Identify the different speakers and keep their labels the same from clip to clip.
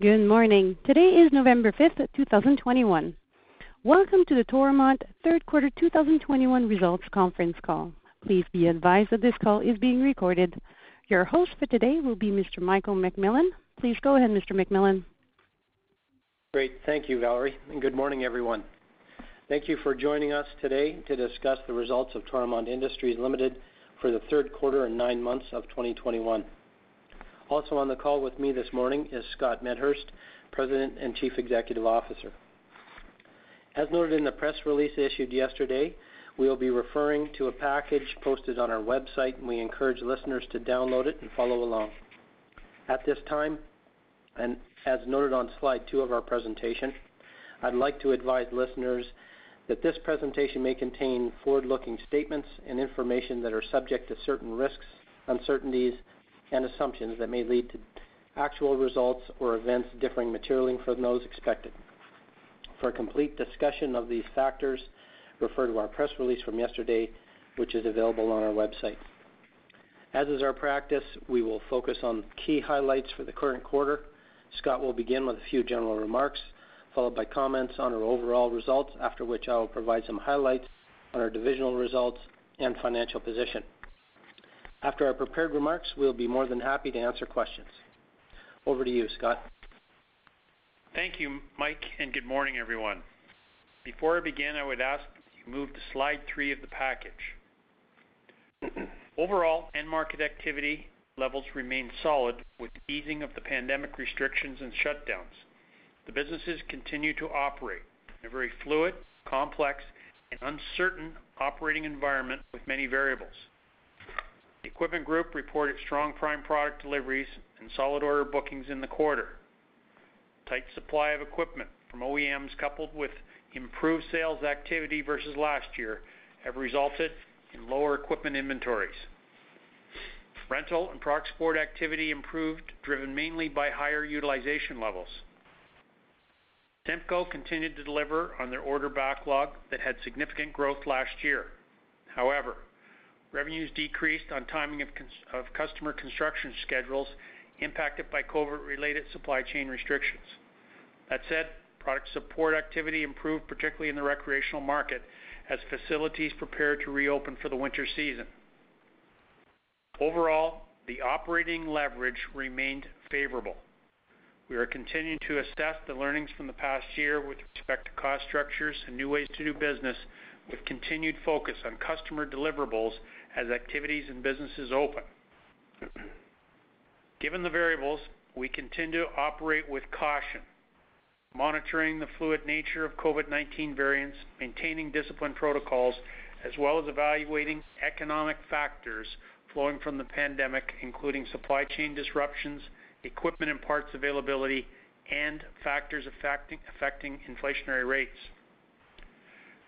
Speaker 1: Good morning. Today is November 5th, 2021. Welcome to the Toromont third quarter 2021 results conference call. Please be advised that this call is being recorded. Your host for today will be Mr. Michael McMillan. Please go ahead, Mr. McMillan.
Speaker 2: Great. Thank you, Valerie, and good morning, everyone. Thank you for joining us today to discuss the results of Toromont Industries Limited for the third quarter and nine months of 2021. Also on the call with me this morning is Scott Medhurst, President and Chief Executive Officer. As noted in the press release issued yesterday, we will be referring to a package posted on our website, and we encourage listeners to download it and follow along. At this time, and as noted on slide two of our presentation, I'd like to advise listeners that this presentation may contain forward-looking statements and information that are subject to certain risks, uncertainties, and assumptions that may lead to actual results or events differing materially from those expected. For a complete discussion of these factors, refer to our press release from yesterday, which is available on our website. As is our practice, we will focus on key highlights for the current quarter. Scott will begin with a few general remarks, followed by comments on our overall results, after which I will provide some highlights on our divisional results and financial position. After our prepared remarks, we'll be more than happy to answer questions. Over to you, Scott.
Speaker 3: Thank you, Mike, and good morning, everyone. Before I begin, I would ask that you move to slide three of the package. Overall, end market activity levels remain solid with easing of the pandemic restrictions and shutdowns. The businesses continue to operate in a very fluid, complex, and uncertain operating environment with many variables. The Equipment Group reported strong prime product deliveries and solid order bookings in the quarter. Tight supply of equipment from OEMs, coupled with improved sales activity versus last year, have resulted in lower equipment inventories. Rental and product support activity improved, driven mainly by higher utilization levels. CIMCO continued to deliver on their order backlog that had significant growth last year. However, revenues decreased on timing of customer construction schedules impacted by COVID-related supply chain restrictions. That said, product support activity improved, particularly in the recreational market, as facilities prepared to reopen for the winter season. Overall, the operating leverage remained favorable. We are continuing to assess the learnings from the past year with respect to cost structures and new ways to do business, with continued focus on customer deliverables as activities and businesses open. Given the variables, we continue to operate with caution, monitoring the fluid nature of COVID-19 variants, maintaining disciplined protocols, as well as evaluating economic factors flowing from the pandemic, including supply chain disruptions, equipment and parts availability, and factors affecting inflationary rates.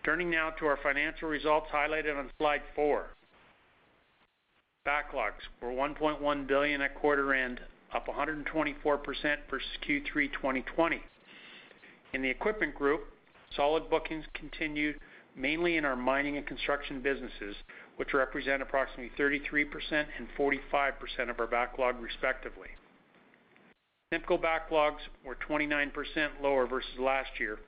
Speaker 3: Turning now to our financial results highlighted on slide four. Backlogs were 1.1 billion at quarter end, up 124% versus Q3 2020. In the Equipment Group, solid bookings continued mainly in our mining and construction businesses, which represent approximately 33% and 45% of our backlog, respectively. CIMCO backlogs were 29% lower versus last year,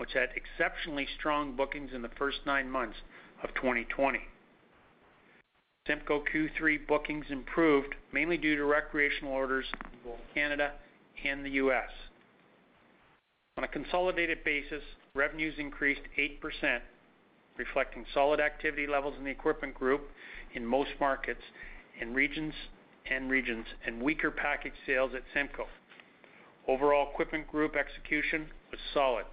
Speaker 3: which had exceptionally strong bookings in the first nine months of 2020. CIMCO Q3 bookings improved mainly due to recreational orders in both Canada and the U.S. On a consolidated basis, revenues increased 8%, reflecting solid activity levels in the Equipment Group in most markets and regions, and regions, and weaker package sales at CIMCO. Overall, Equipment Group execution was solid.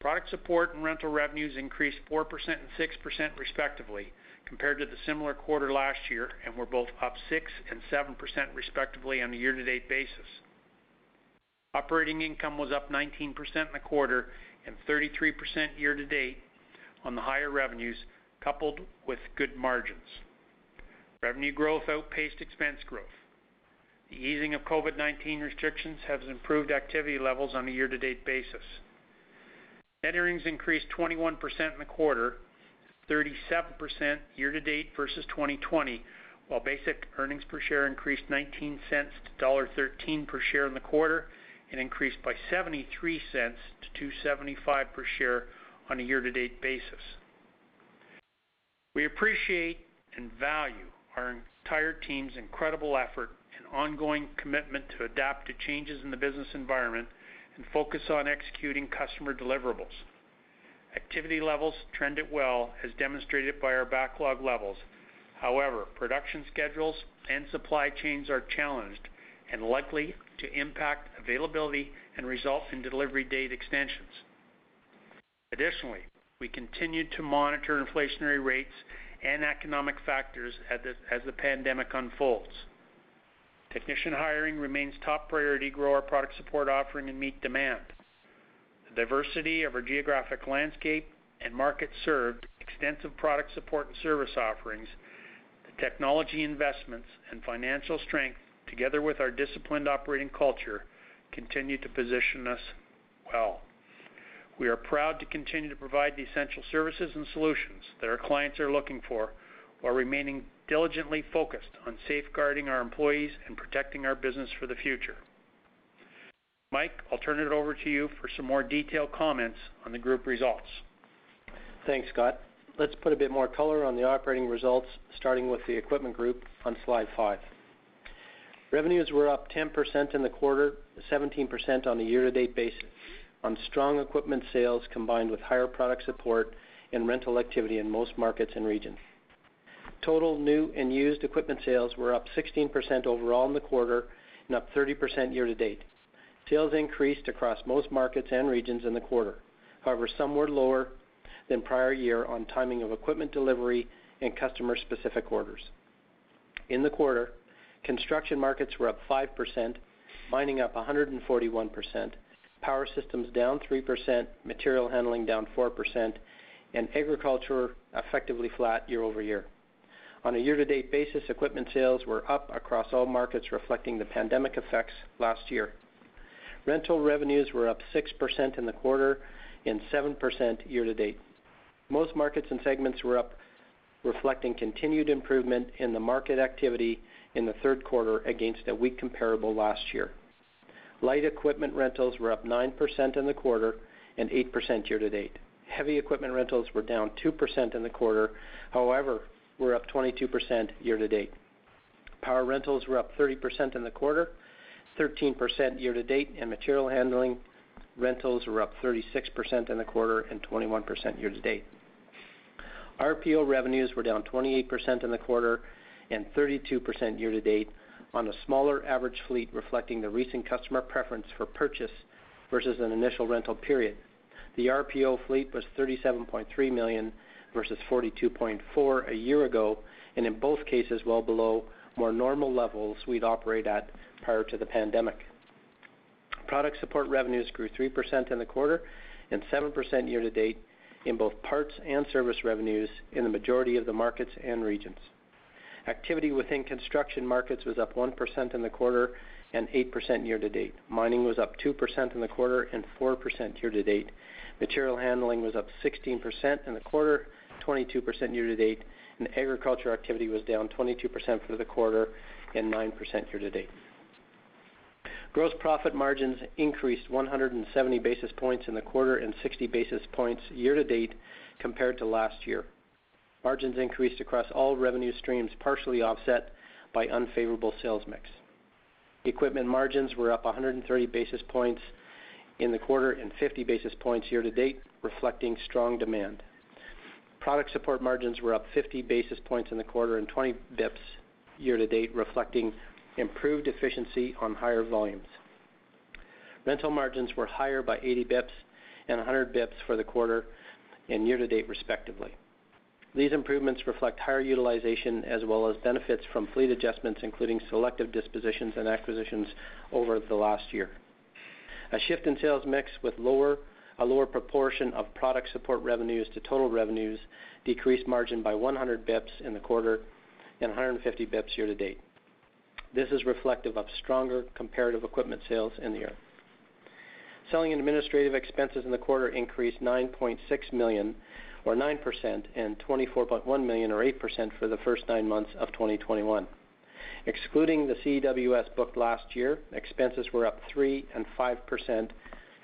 Speaker 3: Product support and rental revenues increased 4% and 6% respectively compared to the similar quarter last year, and were both up 6 and 7% respectively on a year-to-date basis. Operating income was up 19% in the quarter and 33% year-to-date on the higher revenues, coupled with good margins. Revenue growth outpaced expense growth. The easing of COVID-19 restrictions has improved activity levels on a year-to-date basis. Net earnings increased 21% in the quarter, 37% year-to-date versus 2020, while basic earnings per share increased $0.19 to 1.13 per share in the quarter and increased by $0.73 to $2.75 per share on a year-to-date basis. We appreciate and value our entire team's incredible effort and ongoing commitment to adapt to changes in the business environment and focus on executing customer deliverables. Activity levels trended well, as demonstrated by our backlog levels. However, production schedules and supply chains are challenged and likely to impact availability and result in delivery date extensions. Additionally, we continue to monitor inflationary rates and economic factors as the pandemic unfolds. Technician hiring remains top priority to grow our product support offering and meet demand. The diversity of our geographic landscape and market served, extensive product support and service offerings, the technology investments and financial strength, together with our disciplined operating culture, continue to position us well. We are proud to continue to provide the essential services and solutions that our clients are looking for while remaining diligently focused on safeguarding our employees and protecting our business for the future. Mike, I'll turn it over to you for some more detailed comments on the group results.
Speaker 2: Thanks, Scott. Let's put a bit more color on the operating results, starting with the Equipment Group on slide five. Revenues were up 10% in the quarter, 17% on a year-to-date basis on strong equipment sales combined with higher product support and rental activity in most markets and regions. Total new and used equipment sales were up 16% overall in the quarter and up 30% year-to-date. Sales increased across most markets and regions in the quarter. However, some were lower than prior year on timing of equipment delivery and customer-specific orders. In the quarter, construction markets were up 5%, mining up 141%, power systems down 3%, material handling down 4%, and agriculture effectively flat year-over-year. On a year-to-date basis, equipment sales were up across all markets, reflecting the pandemic effects last year. Rental revenues were up 6% in the quarter and 7% year-to-date. Most markets and segments were up, reflecting continued improvement in the market activity in the third quarter against a weak comparable last year. Light equipment rentals were up 9% in the quarter and 8% year-to-date. Heavy equipment rentals were down 2% in the quarter, however, were up 22% year-to-date. Power rentals were up 30% in the quarter, 13% year-to-date, and material handling rentals were up 36% in the quarter and 21% year-to-date. RPO revenues were down 28% in the quarter and 32% year-to-date on a smaller average fleet, reflecting the recent customer preference for purchase versus an initial rental period. The RPO fleet was 37.3 million versus 42.4 a year ago, and in both cases, well below more normal levels we'd operate at prior to the pandemic. Product support revenues grew 3% in the quarter and 7% year-to-date in both parts and service revenues in the majority of the markets and regions. Activity within construction markets was up 1% in the quarter and 8% year-to-date. Mining was up 2% in the quarter and 4% year-to-date. Material handling was up 16% in the quarter, 22% year-to-date, and agriculture activity was down 22% for the quarter and 9% year-to-date. Gross profit margins increased 170 basis points in the quarter and 60 basis points year-to-date compared to last year. Margins increased across all revenue streams, partially offset by unfavorable sales mix. Equipment margins were up 130 basis points in the quarter and 50 basis points year-to-date, reflecting strong demand. Product support margins were up 50 basis points in the quarter and 20 basis points year-to-date, reflecting improved efficiency on higher volumes. Rental margins were higher by 80 basis points and 100 basis points for the quarter and year-to-date, respectively. These improvements reflect higher utilization as well as benefits from fleet adjustments, including selective dispositions and acquisitions over the last year. A shift in sales mix with a lower proportion of product support revenues to total revenues decreased margin by 100 basis points in the quarter and 150 basis points year to date. This is reflective of stronger comparative equipment sales in the year. Selling and administrative expenses in the quarter increased 9.6 million or 9% and 24.1 million or 8% for the first nine months of 2021. Excluding the CEWS booked last year, expenses were up 3 and 5%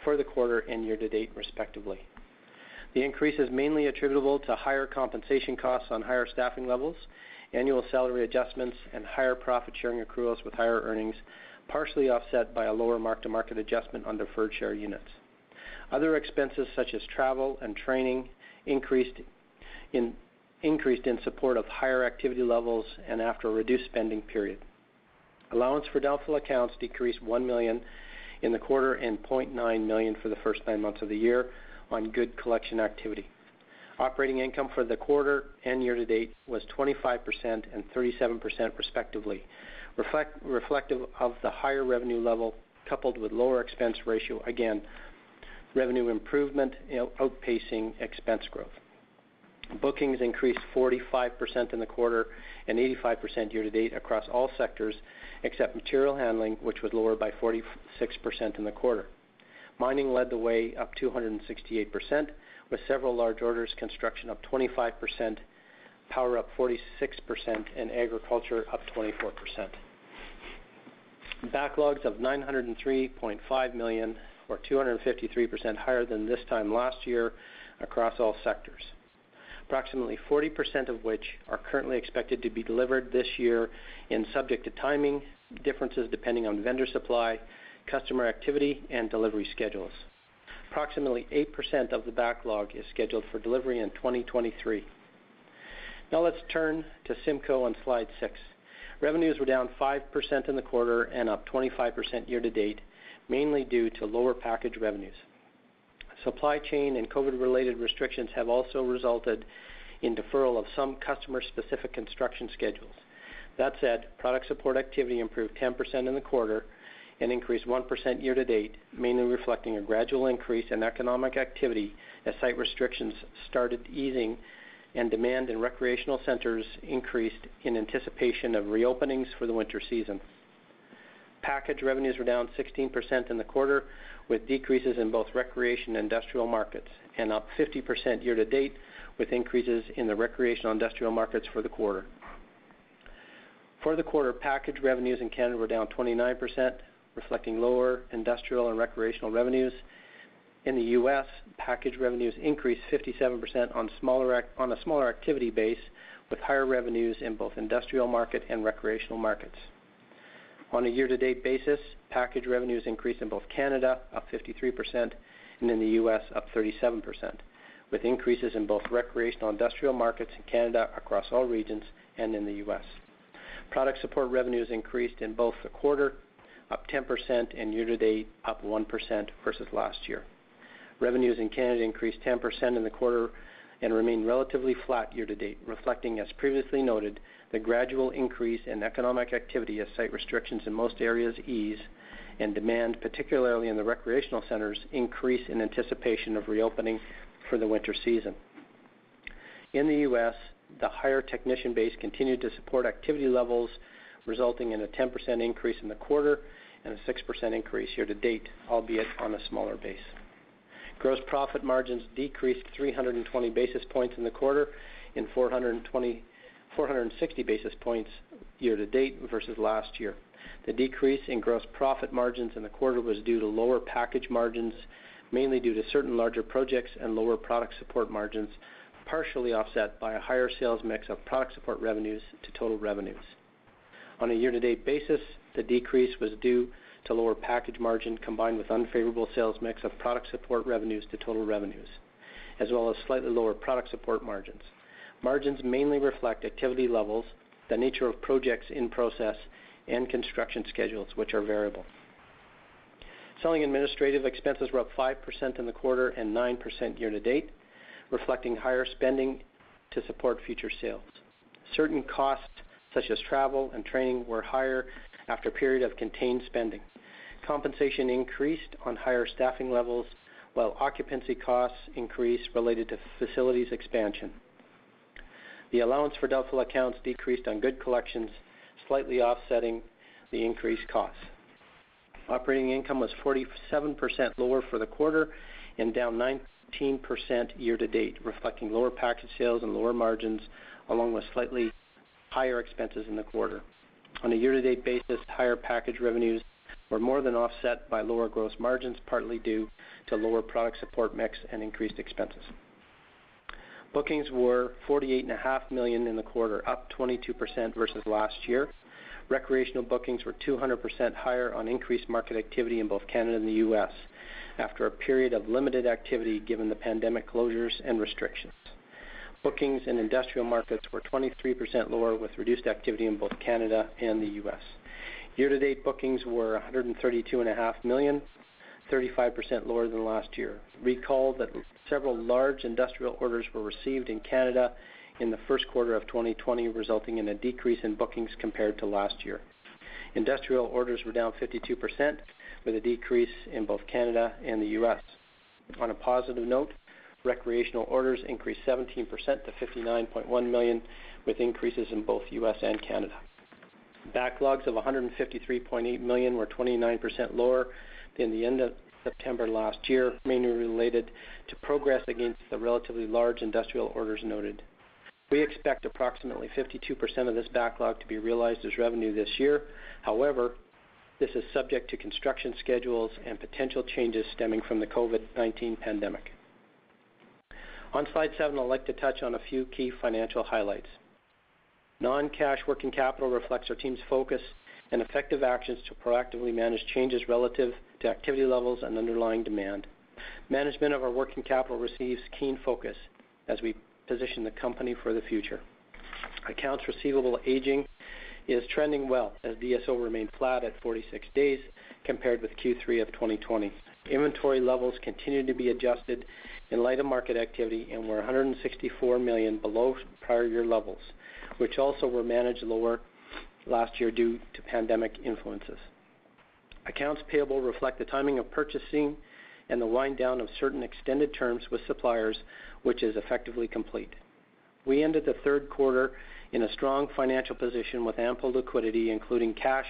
Speaker 2: for the quarter and year to date, respectively. The increase is mainly attributable to higher compensation costs on higher staffing levels, annual salary adjustments, and higher profit-sharing accruals with higher earnings, partially offset by a lower mark-to-market adjustment on deferred share units. Other expenses such as travel and training increased in support of higher activity levels and after a reduced spending period. Allowance for doubtful accounts decreased 1 million in the quarter and 0.9 million for the first nine months of the year on good collection activity. Operating income for the quarter and year to date was 25% and 37% respectively, reflective of the higher revenue level coupled with lower expense ratio. Again, revenue improvement outpacing expense growth. Bookings increased 45% in the quarter and 85% year to date across all sectors, except material handling, which was lower by 46% in the quarter. Mining led the way up 268%, with several large orders, construction up 25%, power up 46%, and agriculture up 24%. Backlogs of 903.5 million or 253% higher than this time last year across all sectors. Approximately 40% of which are currently expected to be delivered this year and subject to timing differences depending on vendor supply, customer activity, and delivery schedules. Approximately 8% of the backlog is scheduled for delivery in 2023. Now let's turn to CIMCO on slide six. Revenues were down 5% in the quarter and up 25% year to date, mainly due to lower package revenues. Supply chain and COVID-related restrictions have also resulted in deferral of some customer-specific construction schedules. That said, product support activity improved 10% in the quarter and increased 1% year to date, mainly reflecting a gradual increase in economic activity as site restrictions started easing and demand in recreational centers increased in anticipation of reopenings for the winter season. Package revenues were down 16% in the quarter, with decreases in both recreation and industrial markets, and up 50% year to date, with increases in the recreational industrial markets for the quarter. For the quarter, package revenues in Canada were down 29%, reflecting lower industrial and recreational revenues. In the U.S., package revenues increased 57% on a smaller activity base, with higher revenues in both industrial market and recreational markets. On a year-to-date basis, package revenues increased in both Canada, up 53%, and in the U.S., up 37%, with increases in both recreational and industrial markets in Canada across all regions and in the U.S. Product support revenues increased in both the quarter, up 10%, and year to date, up 1% versus last year. Revenues in Canada increased 10% in the quarter and remained relatively flat year to date, reflecting, as previously noted, the gradual increase in economic activity as site restrictions in most areas ease and demand, particularly in the recreational centers, increase in anticipation of reopening for the winter season. In the U.S., the higher technician base continued to support activity levels, resulting in a 10% increase in the quarter and a 6% increase year to date, albeit on a smaller base. Gross profit margins decreased 320 basis points in the quarter and 460 basis points year to date versus last year. The decrease in gross profit margins in the quarter was due to lower package margins, mainly due to certain larger projects and lower product support margins, partially offset by a higher sales mix of product support revenues to total revenues. On a year-to-date basis, the decrease was due to lower package margin combined with unfavorable sales mix of product support revenues to total revenues, as well as slightly lower product support margins. Margins mainly reflect activity levels, the nature of projects in process, and construction schedules, which are variable. Selling administrative expenses were up 5% in the quarter and 9% year to date, reflecting higher spending to support future sales. Certain costs, such as travel and training, were higher after a period of contained spending. Compensation increased on higher staffing levels, while occupancy costs increased related to facilities expansion. The allowance for doubtful accounts decreased on good collections, slightly offsetting the increased costs. Operating income was 47% lower for the quarter and down 19% year-to-date, reflecting lower package sales and lower margins, along with slightly higher expenses in the quarter. On a year-to-date basis, higher package revenues were more than offset by lower gross margins, partly due to lower product support mix and increased expenses. Bookings were 48.5 million in the quarter, up 22% versus last year. Recreational bookings were 200% higher on increased market activity in both Canada and the U.S. after a period of limited activity given the pandemic closures and restrictions. Bookings in industrial markets were 23% lower, with reduced activity in both Canada and the U.S. Year-to-date bookings were 132.5 million, 35% lower than last year. Recall that several large industrial orders were received in Canada in the first quarter of 2020, resulting in a decrease in bookings compared to last year. Industrial orders were down 52%, with a decrease in both Canada and the U.S. On a positive note, recreational orders increased 17% to 59.1 million, with increases in both U.S. and Canada. Backlogs of 153.8 million were 29% lower than the end of September last year, mainly related to progress against the relatively large industrial orders noted. We expect approximately 52% of this backlog to be realized as revenue this year. However, this is subject to construction schedules and potential changes stemming from the COVID-19 pandemic. On slide seven, I'd like to touch on a few key financial highlights. Non-cash working capital reflects our team's focus and effective actions to proactively manage changes relative to activity levels and underlying demand. Management of our working capital receives keen focus as we position the company for the future. Accounts receivable aging is trending well as DSO remained flat at 46 days compared with Q3 of 2020. Inventory levels continue to be adjusted in light of market activity and were 164 million below prior year levels, which also were managed lower last year due to pandemic influences. Accounts payable reflect the timing of purchasing and the wind down of certain extended terms with suppliers, which is effectively complete. We ended the third quarter in a strong financial position with ample liquidity, including cash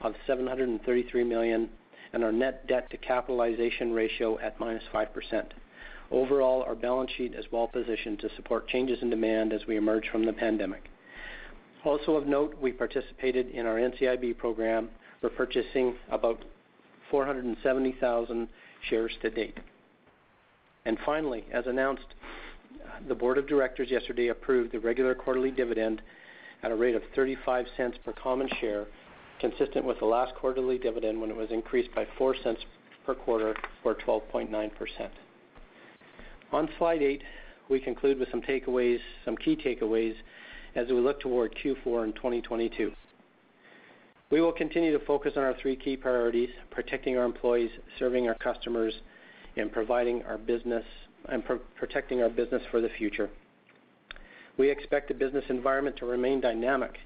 Speaker 2: of 733 million and our net debt to capitalization ratio at -5%. Overall, our balance sheet is well positioned to support changes in demand as we emerge from the pandemic. Also of note, we participated in our NCIB program, repurchasing about 470,000 shares to date. And finally, as announced, the board of directors yesterday approved the regular quarterly dividend at a rate of 0.35 per common share, consistent with the last quarterly dividend when it was increased by 0.04 per quarter or 12.9%. On slide eight, we conclude with some takeaways, some key takeaways as we look toward Q4 in 2022. We will continue to focus on our three key priorities, protecting our employees, serving our customers, and protecting our business for the future. We expect the business environment to remain dynamic,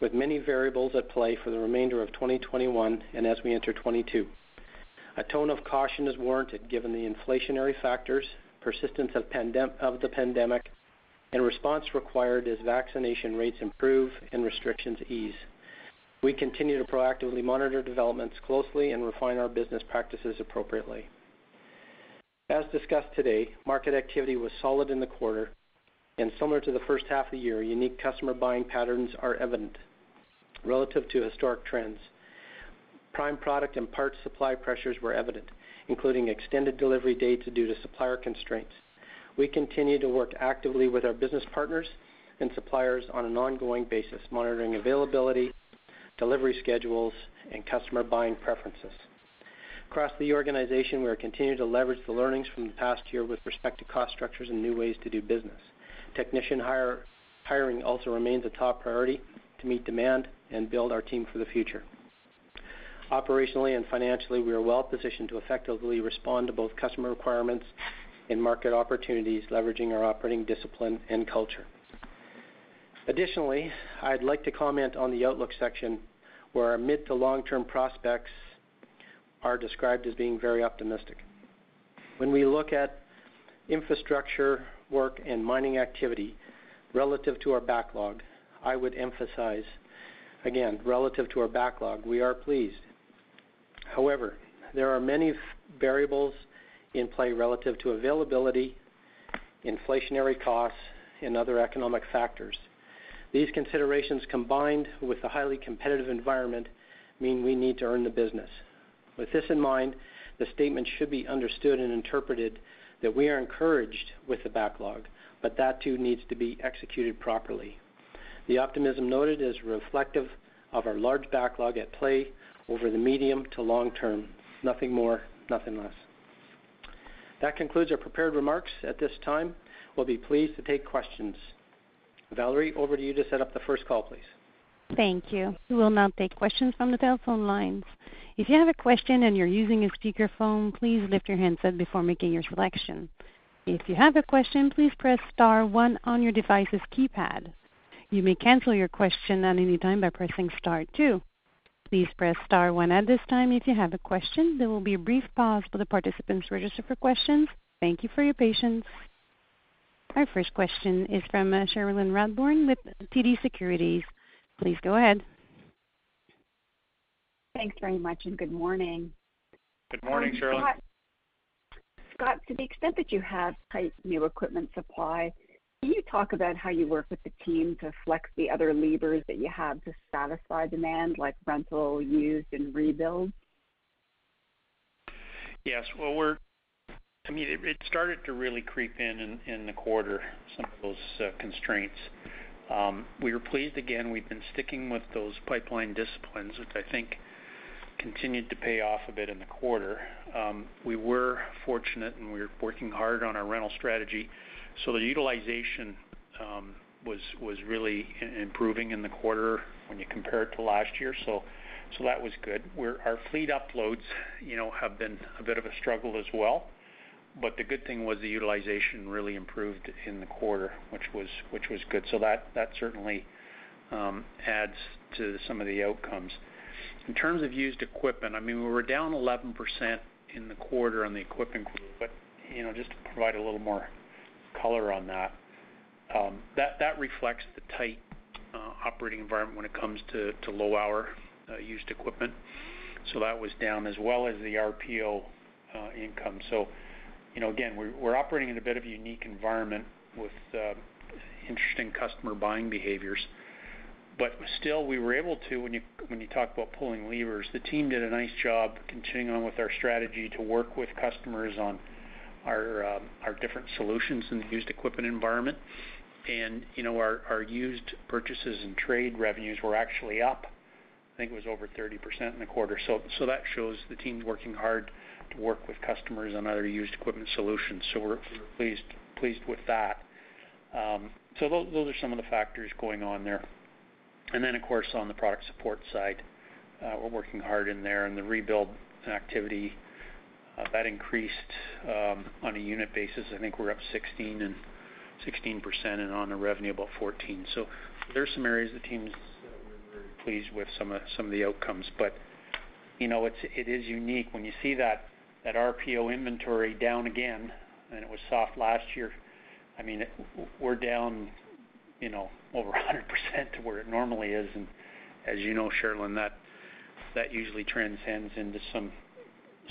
Speaker 2: with many variables at play for the remainder of 2021 and as we enter 2022. A tone of caution is warranted given the inflationary factors, persistence of the pandemic, and response required as vaccination rates improve and restrictions ease. We continue to proactively monitor developments closely and refine our business practices appropriately. As discussed today, market activity was solid in the quarter, and similar to the first half of the year, unique customer buying patterns are evident relative to historic trends. Prime product and parts supply pressures were evident, including extended delivery dates due to supplier constraints. We continue to work actively with our business partners and suppliers on an ongoing basis, monitoring availability, delivery schedules, and customer buying preferences. Across the organization, we are continuing to leverage the learnings from the past year with respect to cost structures and new ways to do business. Technician hiring also remains a top priority to meet demand and build our team for the future. Operationally and financially, we are well positioned to effectively respond to both customer requirements and market opportunities, leveraging our operating discipline and culture. Additionally, I'd like to comment on the outlook section, where our mid to long-term prospects are described as being very optimistic. When we look at infrastructure work and mining activity relative to our backlog, I would emphasize, again, relative to our backlog, we are pleased. However, there are many variables in play relative to availability, inflationary costs, and other economic factors. These considerations, combined with the highly competitive environment, mean we need to earn the business. With this in mind, the statement should be understood and interpreted that we are encouraged with the backlog, but that too needs to be executed properly. The optimism noted is reflective of our large backlog at play over the medium to long term. Nothing more, nothing less. That concludes our prepared remarks. At this time, we'll be pleased to take questions. Valerie, over to you to set up the first call, please.
Speaker 1: Thank you. We will now take questions from the telephone lines. If you have a question and you're using a speakerphone, please lift your handset before making your selection. If you have a question, please press star one on your device's keypad. You may cancel your question at any time by pressing star two. Please press star one at this time if you have a question. There will be a brief pause for the participants register for questions. Thank you for your patience. Our first question is from uh, Cherilyn Radbourne with TD Securities. Please go ahead.
Speaker 4: Thanks very much, and good morning.
Speaker 3: Good morning, um, Cherilyn.
Speaker 4: Scott, to the extent that you have tight new equipment supply, can you talk about how you work with the team to flex the other levers that you have to satisfy demand, like rental, used, and rebuild?
Speaker 3: Yes. Well, we're. I mean, it started to really creep in in the quarter, some of those uh, constraints. We were pleased again. We've been sticking with those pipeline disciplines, which I think continued to pay off a bit in the quarter. We were fortunate, and we're working hard on our rental strategy, so the utilization um was was really improving in the quarter when you compare it to last year. So so that was good. Our fleet uploads, you know, have been a bit of a struggle as well, the good thing was the utilization really improved in the quarter, which was good. So that certainly um, adds to some of the outcomes. In terms of used equipment, I mean, we were down 11% in the quarter on the equipment group, but, you know, just to provide a little more color on that um that reflects the tight uh, operating environment when it comes to low-hour uh, used equipment. So that was down as well as the RPO uh, income. You know, again, we're operating in a bit of a unique environment with uh, interesting customer buying behaviors. But still, we were able to, when you when you talk about pulling levers, the team did a nice job continuing on with our strategy to work with customers on our uh, our different solutions in the used equipment environment. And you know, our used purchases and trade revenues were actually up. I think it was over 30% in the quarter. So so that shows the team's working hard to work with customers on other used equipment solutions. So we're pleased with that. Um so those are some of the factors going on there. And then of course, on the product support side, uh, we're working hard in there. And the rebuild activity uh, that increased um, on a unit basis. I think we're up 16% and on a revenue about 14. So, there's some areas the team's very pleased with some of the outcomes. But you know, it is unique when you see that RPO inventory down again, and it was soft last year. I mean, we're down, you know, over 100% to where it normally is. And as you know, Cherilyn, that usually transcends into some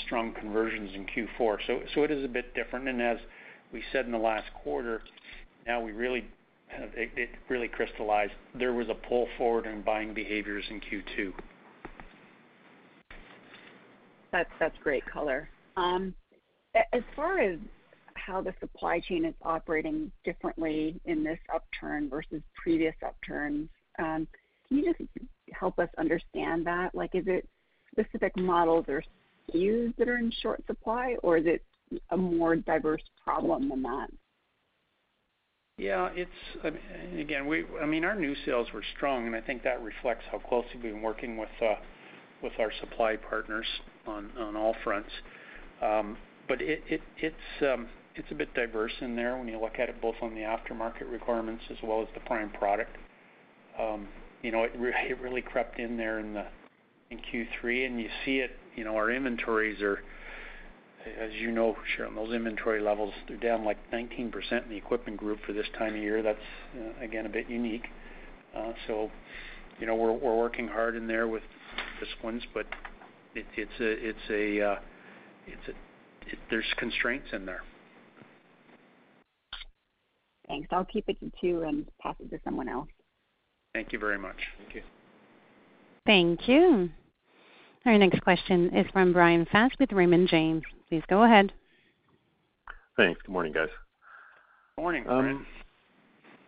Speaker 3: strong conversions in Q4. It is a bit different. And as we said in the last quarter, now we really have it really crystallized. There was a pull forward in buying behaviors in Q2.
Speaker 4: That's great color. As far as how the supply chain is operating differently in this upturn versus previous upturns, can you just help us understand that? Like, is it specific models or SKUs that are in short supply, or is it a more diverse problem than that?
Speaker 3: Yeah, it's again, we I mean, our new sales were strong, and I think that reflects how closely we've been working with uh with our supply partners on all fronts. Um, but it's um, it's a bit diverse in there when you look at it both on the aftermarket requirements as well as the prime product. Um, you know, it really crept in there in the in Q3, and you see it, you know, our inventories are, as you know, Cherilyn, those inventory levels, they're down, like, 19% in the Equipment Group for this time of year. That's, uh, again, a bit unique. Uh, so, you know, we're working hard in there with disciplines, but it's it's a, uh, there's constraints in there.
Speaker 4: Thanks. I'll keep it to two and pass it to someone else.
Speaker 3: Thank you very much.
Speaker 2: Thank you.
Speaker 1: Thank you. Our next question is from Bryan Fast with Raymond James. Please go ahead.
Speaker 5: Thanks. Good morning, guys.
Speaker 3: Morning, um, Bryan.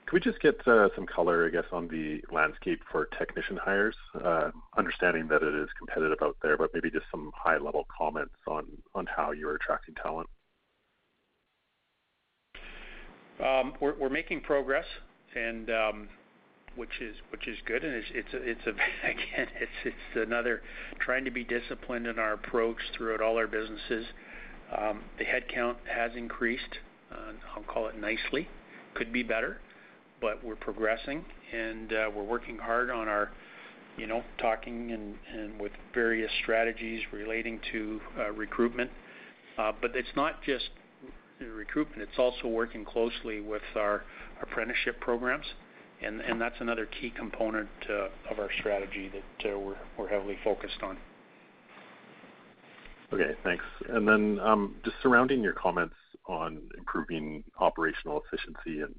Speaker 5: Could we just get uh, some color, I guess, on the landscape for technician hires? Uh, understanding that it is competitive out there, but maybe just some high-level comments on how you're attracting talent.
Speaker 3: Um, we're making progress, and um, which is good. And it's again another trying to be disciplined in our approach throughout all our businesses. Um, the headcount has increased, uh, I'll call it nicely. Could be better, but we're progressing, and uh, we're working hard on our, you know, talking and with various strategies relating to uh, recruitment. Uh, but it's not just recruitment, it's also working closely with our apprenticeship programs, and that's another key component of our strategy that we're heavily focused on.
Speaker 5: Okay, thanks. And then, um, just surrounding your comments on improving operational efficiency and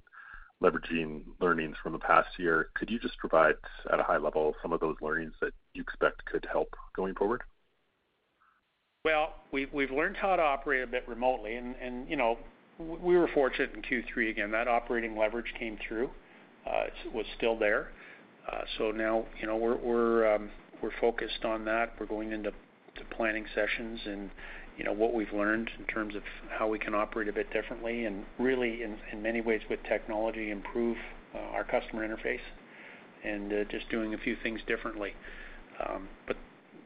Speaker 5: leveraging learnings from the past year, could you just provide, at a high level, some of those learnings that you expect could help going forward?
Speaker 3: Well, we've learned how to operate a bit remotely, and you know, we were fortunate in Q3. Again, that operating leverage came through. It was still there. So now, you know, we're we're um we're focused on that. We're going into to planning sessions and, you know, what we've learned in terms of how we can operate a bit differently, and really, in many ways, with technology, improve uh, our customer interface and uh, just doing a few things differently. Um, but,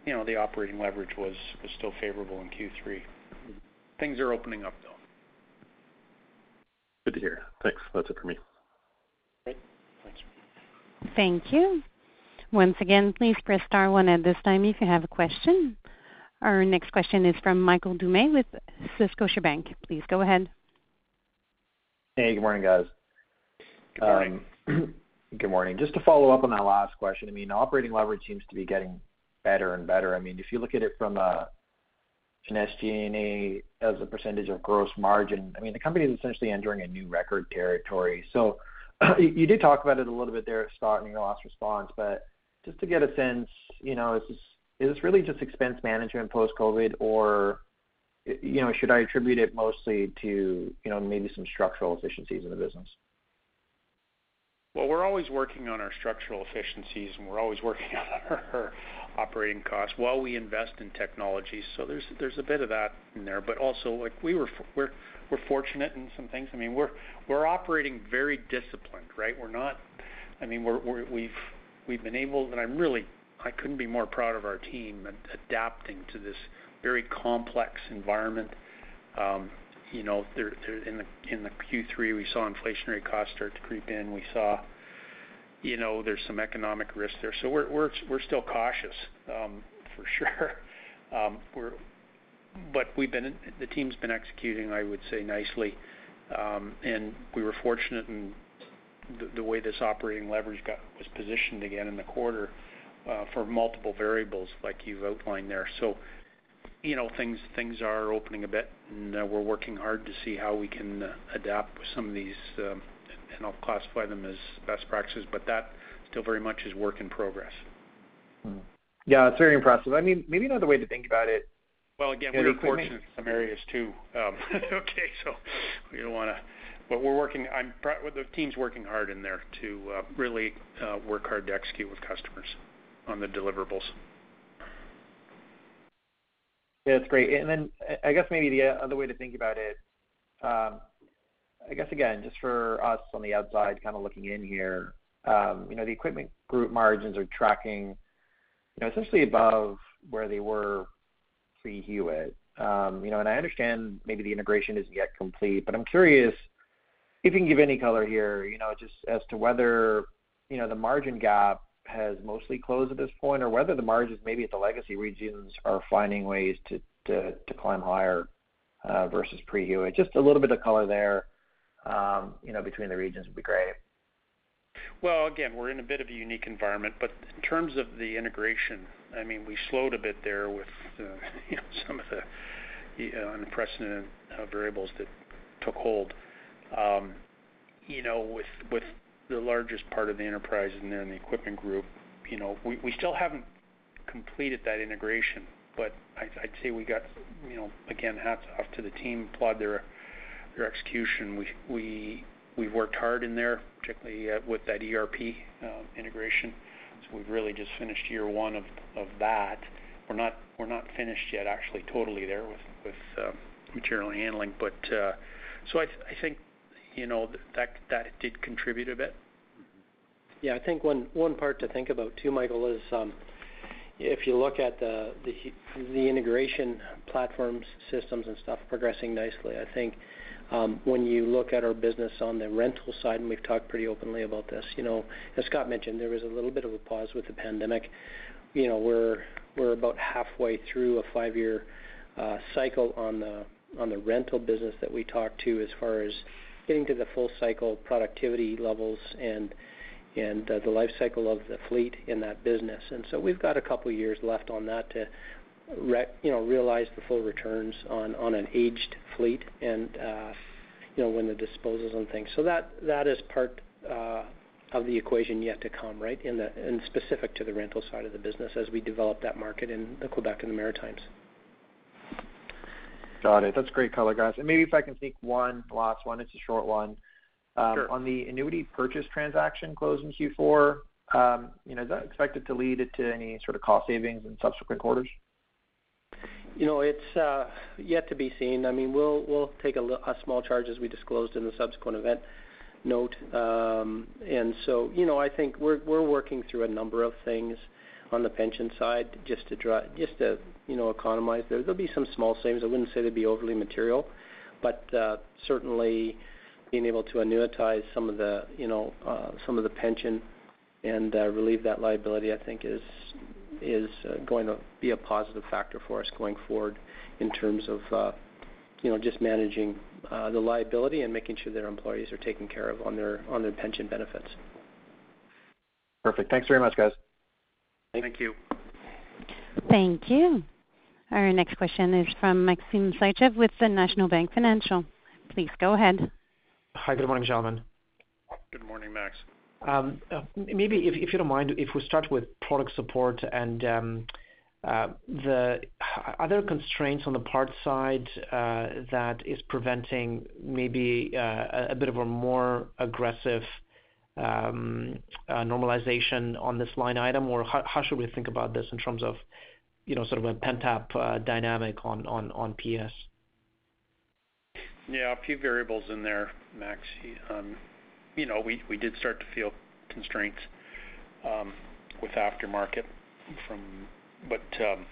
Speaker 3: you know, the operating leverage was still favorable in Q3. Things are opening up, though.
Speaker 5: Good to hear. Thanks. That's it for me.
Speaker 3: Great. Thanks.
Speaker 1: Thank you. Once again, please press star one at this time if you have a question. Our next question is from Michael Doumet with Scotiabank. Please go ahead.
Speaker 6: Hey, good morning, guys.
Speaker 3: Good morning.
Speaker 6: Um, good morning. Just to follow up on that last question, I mean, operating leverage seems to be getting better and better. I mean, if you look at it from uh, an SG&A as a percentage of gross margin, I mean, the company is essentially entering a new record territory. So you did talk about it a little bit there, at Scott, in your last response, but just to get a sense, you know, is this really just expense management post-COVID, or, you know, should I attribute it mostly to, you know, maybe some structural efficiencies in the business?
Speaker 3: Well, we're always working on our structural efficiencies, and we're always working on our operating costs while we invest in technology. So there's a bit of that in there. But also, like, we're fortunate in some things. I mean, we're operating very disciplined, right? We're not. I mean, we've been able, and I'm really, I couldn't be more proud of our team adapting to this very complex environment. Um, you know, in the Q3, we saw inflationary costs start to creep in. We saw, you know, there's some economic risk there. So we're still cautious, um, for sure. Um but we've been the team's been executing, I would say, nicely. Um, and we were fortunate in the way this operating leverage got was positioned again in the quarter, Uh, for multiple variables like you've outlined there. So, you know, things are opening a bit, and uh, we're working hard to see how we can uh, adapt with some of these, um, and I'll classify them as best practices, but that still very much is work in progress. Hmm.
Speaker 6: Yeah, it's very impressive. I mean, maybe another way to think about it-
Speaker 3: Well, again, we're fortunate in some areas, too. Um, okay, so we don't wanna... But we're working, the team's working hard in there to really work hard to execute with customers on the deliverables.
Speaker 6: Yeah, that's great. And then, I guess maybe the other way to think about it, um, I guess, again, just for us on the outside, kind of looking in here, um, you know, the Equipment Group margins are tracking, you know, essentially above where they were pre-Hewitt. Um, you know, and I understand maybe the integration isn't yet complete, but I'm curious if you can give any color here, you know, just as to whether, you know, the margin gap has mostly closed at this point, or whether the margins maybe at the legacy regions are finding ways to climb higher uh, versus pre-Hewitt. Just a little bit of color there, um, you know, between the regions would be great.
Speaker 3: Well, again, we're in a bit of a unique environment, but in terms of the integration, I mean, we slowed a bit there with, uh, you know, some of the unprecedented uh, variables that took hold. Um, you know, with with the largest part of the enterprise in there in the Equipment Group, you know, we still haven't completed that integration, but I'd say we got, you know, again, hats off to the team, applaud their their execution. We we we've worked hard in there, particularly uh, with that ERP uh, integration. So we've really just finished year one of of that. We're not we're not finished yet actually totally there with with uh, material handling. But. Uh, so I, th- I think, you know, that did contribute a bit.
Speaker 2: Yeah. I think one part to think about too, Michael, is um, if you look at the integration platforms, systems and stuff progressing nicely. I think um, when you look at our business on the rental side, and we've talked pretty openly about this, you know, as Scott mentioned, there was a little bit of a pause with the pandemic. You know, we're about halfway through a five-year uh, cycle on the rental business that we talked to as far as getting to the full cycle productivity levels and and uh, the life cycle of the fleet in that business. And so we've got a couple years left on that to you know, realize the full returns on an aged fleet and uh, you know, when the disposals and things. So that that is part uh, of the equation yet to come, right? Specific to the rental side of the business as we develop that market in the Quebec and the Maritimes.
Speaker 6: Got it. That's great color, guys. And maybe if I can sneak one last one, it's a short one.
Speaker 3: Um, sure.
Speaker 6: On the annuity purchase transaction closed in Q4, um, you know, is that expected to lead to any sort of cost savings in subsequent quarters?
Speaker 2: You know, it's uh, yet to be seen. I mean, we'll we'll take a small charge as we disclosed in the subsequent event note. Um and so, you know, I think we're we're working through a number of things on the pension side just to just to you know, economize there. There'll be some small savings. I wouldn't say they'd be overly material, but uh, certainly being able to annuitize some of the you know, uh, some of the pension and uh, relieve that liability, I think is is going to be a positive factor for us going forward in terms of you know, just managing the liability and making sure their employees are taken care of on their on their pension benefits.
Speaker 6: Perfect. Thanks very much, guys.
Speaker 3: Thank you.
Speaker 1: Thank you. Our next question is from Maxim Sytchev with the National Bank Financial. Please go ahead.
Speaker 7: Hi. Good morning, gentlemen.
Speaker 3: Good morning, Max.
Speaker 7: Um, uh, maybe if you don't mind, if we start with product support and um, uh, the other constraints on the parts side uh, that is preventing maybe a bit of a more aggressive Um, uh, normalization on this line item, or how should we think about this in terms of, you know, sort of a pent-up uh, dynamic on PS?
Speaker 3: Yeah, a few variables in there, Max. Um, you know, we did start to feel constraints um, with aftermarket. From. But um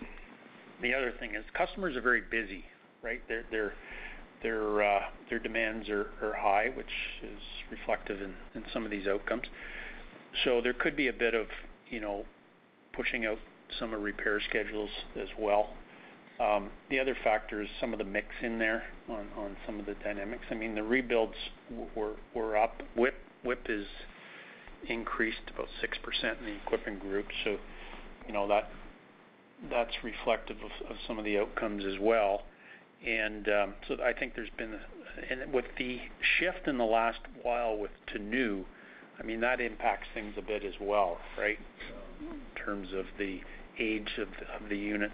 Speaker 3: the other thing is customers are very busy, right? Uh, their demands are high, which is reflective in some of these outcomes. So there could be a bit of, you know, pushing out some of repair schedules as well. Um, the other factor is some of the mix in there on some of the dynamics. I mean, the rebuilds were up. WIP is increased about 6% in the Equipment Group. So, you know, that's reflective of some of the outcomes as well. Um, I think there's been and with the shift in the last while with to new, I mean, that impacts things a bit as well, right? In terms of the age of the units.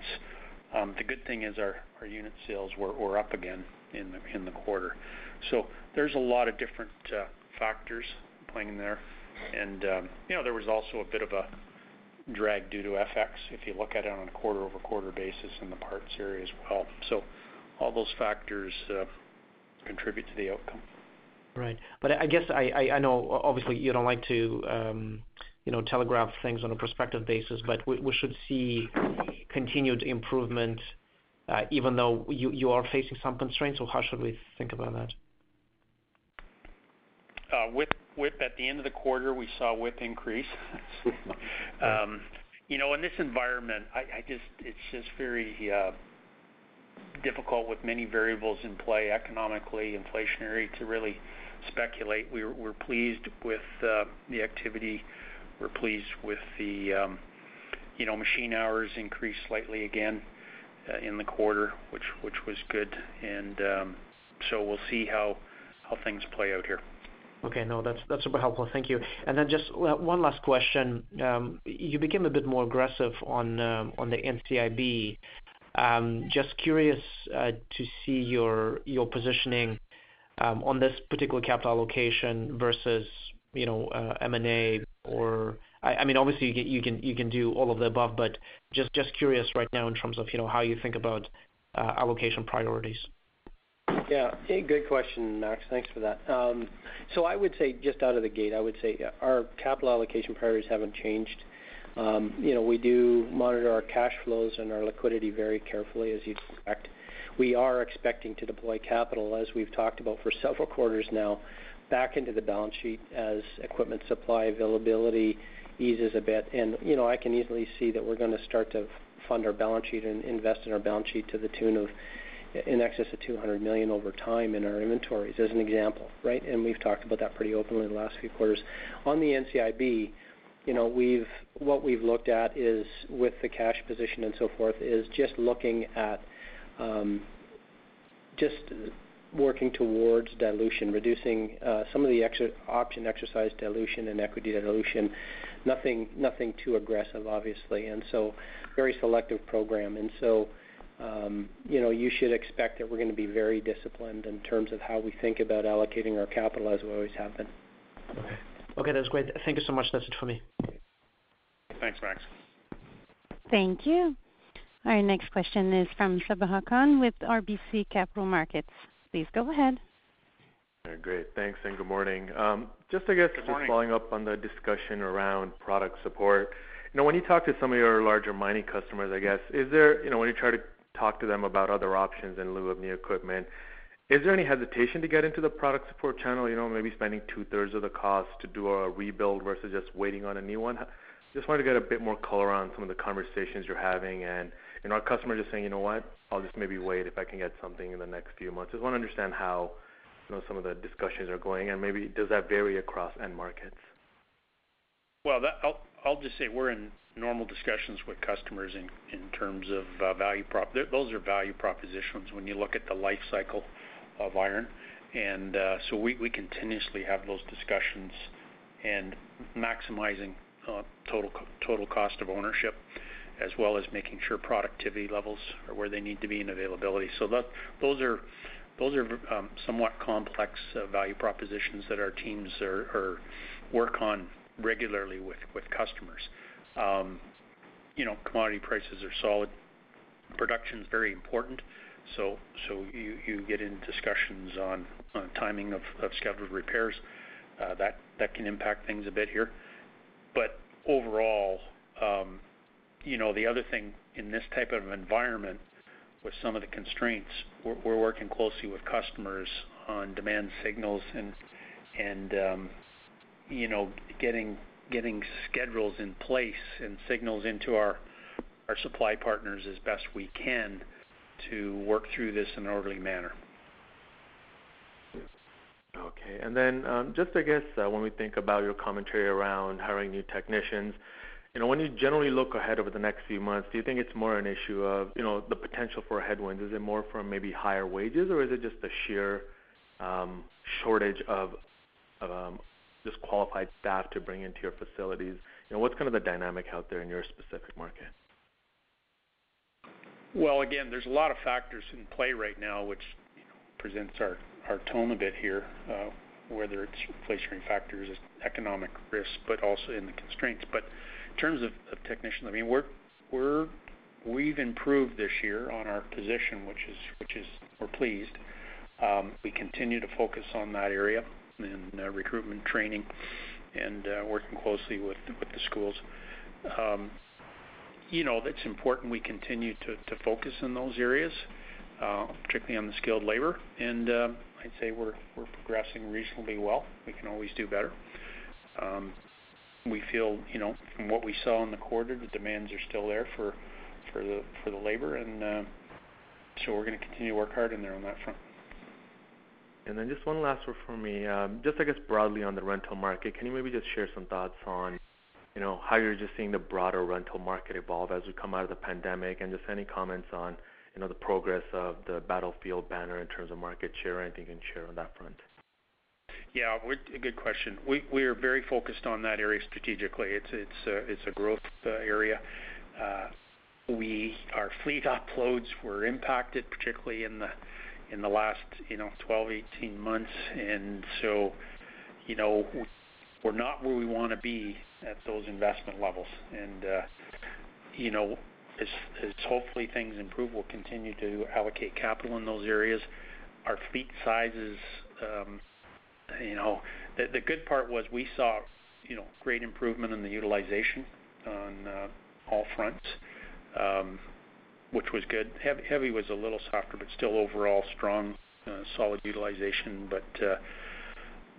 Speaker 3: Um, the good thing is our unit sales were up again in the quarter. So there's a lot of different uh, factors playing in there. And, um, you know, there was also a bit of a drag due to FX, if you look at it on a quarter-over-quarter basis in the parts area as well. All those factors uh, contribute to the outcome.
Speaker 7: Right. But I guess I know obviously you don't like to, um, you know, telegraph things on a prospective basis, but we should see continued improvement, uh, even though you are facing some constraints, or how should we think about that?
Speaker 3: Uh, WIP at the end of the quarter, we saw WIP increase. Um, you know, in this environment, it's just very difficult with many variables in play, economically, inflationary, to really speculate. We're pleased with uh, the activity. We're pleased with the, um, you know, machine hours increased slightly again uh, in the quarter, which was good. And um so we'll see how things play out here.
Speaker 7: Okay. No, that's super helpful. Thank you. And then just uh, one last question. Um, you became a bit more aggressive on the NCIB. Um, just curious uh, to see your your positioning um, on this particular capital allocation versus, you know, uh, M&A or I mean, obviously you can you can do all of the above, but just curious right now in terms of, you know, how you think about uh, allocation priorities.
Speaker 2: Yeah. Good question, Max. Thanks for that. Um, so I would say just out of the gate, I would say our capital allocation priorities haven't changed. Um, you know, we do monitor our cash flows and our liquidity very carefully, as you'd expect. We are expecting to deploy capital, as we've talked about for several quarters now, back into the balance sheet as equipment supply availability eases a bit. And you know, I can easily see that we're gonna start to fund our balance sheet and invest in our balance sheet to the tune of in excess of 200 million over time in our inventories, as an example, right? And we've talked about that pretty openly in the last few quarters. On the NCIB, you know, we've what we've looked at is with the cash position and so forth, is just looking at just working towards dilution, reducing some of the option exercise dilution and equity dilution. Nothing nothing too aggressive, obviously. And so very selective program. And so um, you know, you should expect that we're gonna be very disciplined in terms of how we think about allocating our capital as we always have been.
Speaker 7: Okay. Okay, that's great. Thank you so much. That's it for me.
Speaker 3: Thanks, Max.
Speaker 1: Thank you. Our next question is from Sabahat Khan with RBC Capital Markets. Please go ahead.
Speaker 8: Great. Thanks, and good morning. Um, just I guess.
Speaker 3: Good morning.
Speaker 8: Just following up on the discussion around product support. You know, when you talk to some of your larger mining customers, I guess, is there, you know, when you try to talk to them about other options in lieu of new equipment, is there any hesitation to get into the product support channel, you know, maybe spending two-thirds of the cost to do a rebuild versus just waiting on a new one? Just wanted to get a bit more color on some of the conversations you're having. and, You know, are customers just saying, "You know what? I'll just maybe wait if I can get something in the next few months." Just wanna understand how, you know, some of the discussions are going, and maybe does that vary across end markets?
Speaker 3: Well, I'll just say we're in normal discussions with customers in terms of uh, value prop. Those are value propositions when you look at the life cycle of iron. And uh so we continuously have those discussions and maximizing uh, total cost of ownership, as well as making sure productivity levels are where they need to be and availability. So those those are um, somewhat complex uh, value propositions that our teams work on regularly with customers. Um, you know, commodity prices are solid. Production's very important, you you get into discussions on timing of scheduled repairs uh that that can impact things a bit here. But overall, you know, the other thing in this type of environment with some of the constraints, we're working closely with customers on demand signals and and um you know, getting getting schedules in place and signals into our our supply partners as best we can to work through this in an orderly manner.
Speaker 8: Okay. And then, um, just I guess, uh, when we think about your commentary around hiring new technicians, you know, when you generally look ahead over the next few months, do you think it's more an issue of, you know, the potential for headwinds? Is it more from maybe higher wages, or is it just the sheer um, shortage of um, just qualified staff to bring into your facilities? You know, what's kind of the dynamic out there in your specific market?
Speaker 3: Well, again, there's a lot of factors in play right now, which, you know, presents our our tone a bit here, uh, whether it's inflationary factors, economic risks, but also in the constraints. But in terms of technicians, I mean, we're we're we've improved this year on our position, which is which is we're pleased. Um, we continue to focus on that area in uh, recruitment training and uh, working closely with the schools. Um, You know, it's important we continue to focus in those areas, particularly on the skilled labor. And um I'd say we're progressing reasonably well. We can always do better. Um, we feel, you know, from what we saw in the quarter, the demands are still there for the for the labor, and uh, so we're going to continue to work hard in there on that front.
Speaker 8: And then just one last one for me. Um, just I guess broadly on the rental market, can you maybe just share some thoughts on, you know, how you're just seeing the broader rental market evolve as we come out of the pandemic, and just any comments on, you know, the progress of the Battlefield banner in terms of market share, anything you can share on that front?
Speaker 3: Yeah, good question. We we are very focused on that area strategically. It's it's a, it's a growth uh, area. Uh, we our fleet uploads were impacted, particularly in the in the last you know 12, 18 months, and so you know we're not where we want to be at those investment levels. And uh, you know as hopefully things improve, we'll continue to allocate capital in those areas. Our fleet sizes. Um, you know, the good part was we saw, you know, great improvement in the utilization on uh, all fronts, um, which was good. Heavy was a little softer, but still overall strong, uh, solid utilization. But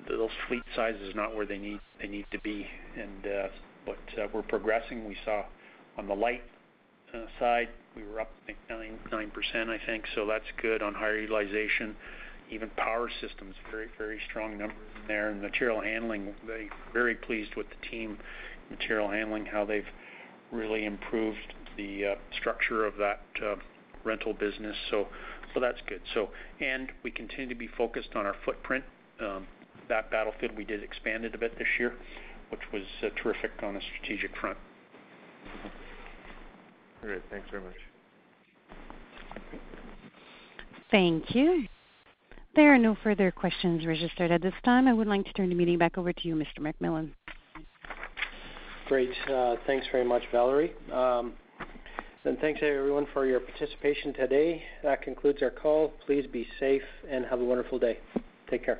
Speaker 3: those fleet sizes not where they need they need to be. And but we're progressing. We saw on the light side, we were up, I think, 9%, I think, so that's good on higher utilization even power systems, very, very strong numbers in there. And material handling, they very pleased with the team, material handling, how they've really improved the uh, structure of that uh, rental business. So, so that's good. So, and we continue to be focused on our footprint. Um, that battlefield we did expand it a bit this year, which was uh, terrific on a strategic front.
Speaker 8: Great. Thanks very much.
Speaker 1: Thank you. There are no further questions registered at this time. I would like to turn the meeting back over to you, Mr. McMillan.
Speaker 2: Great. Uh, thanks very much, Valerie. Um, and thanks everyone for your participation today. That concludes our call. Please be safe and have a wonderful day. Take care.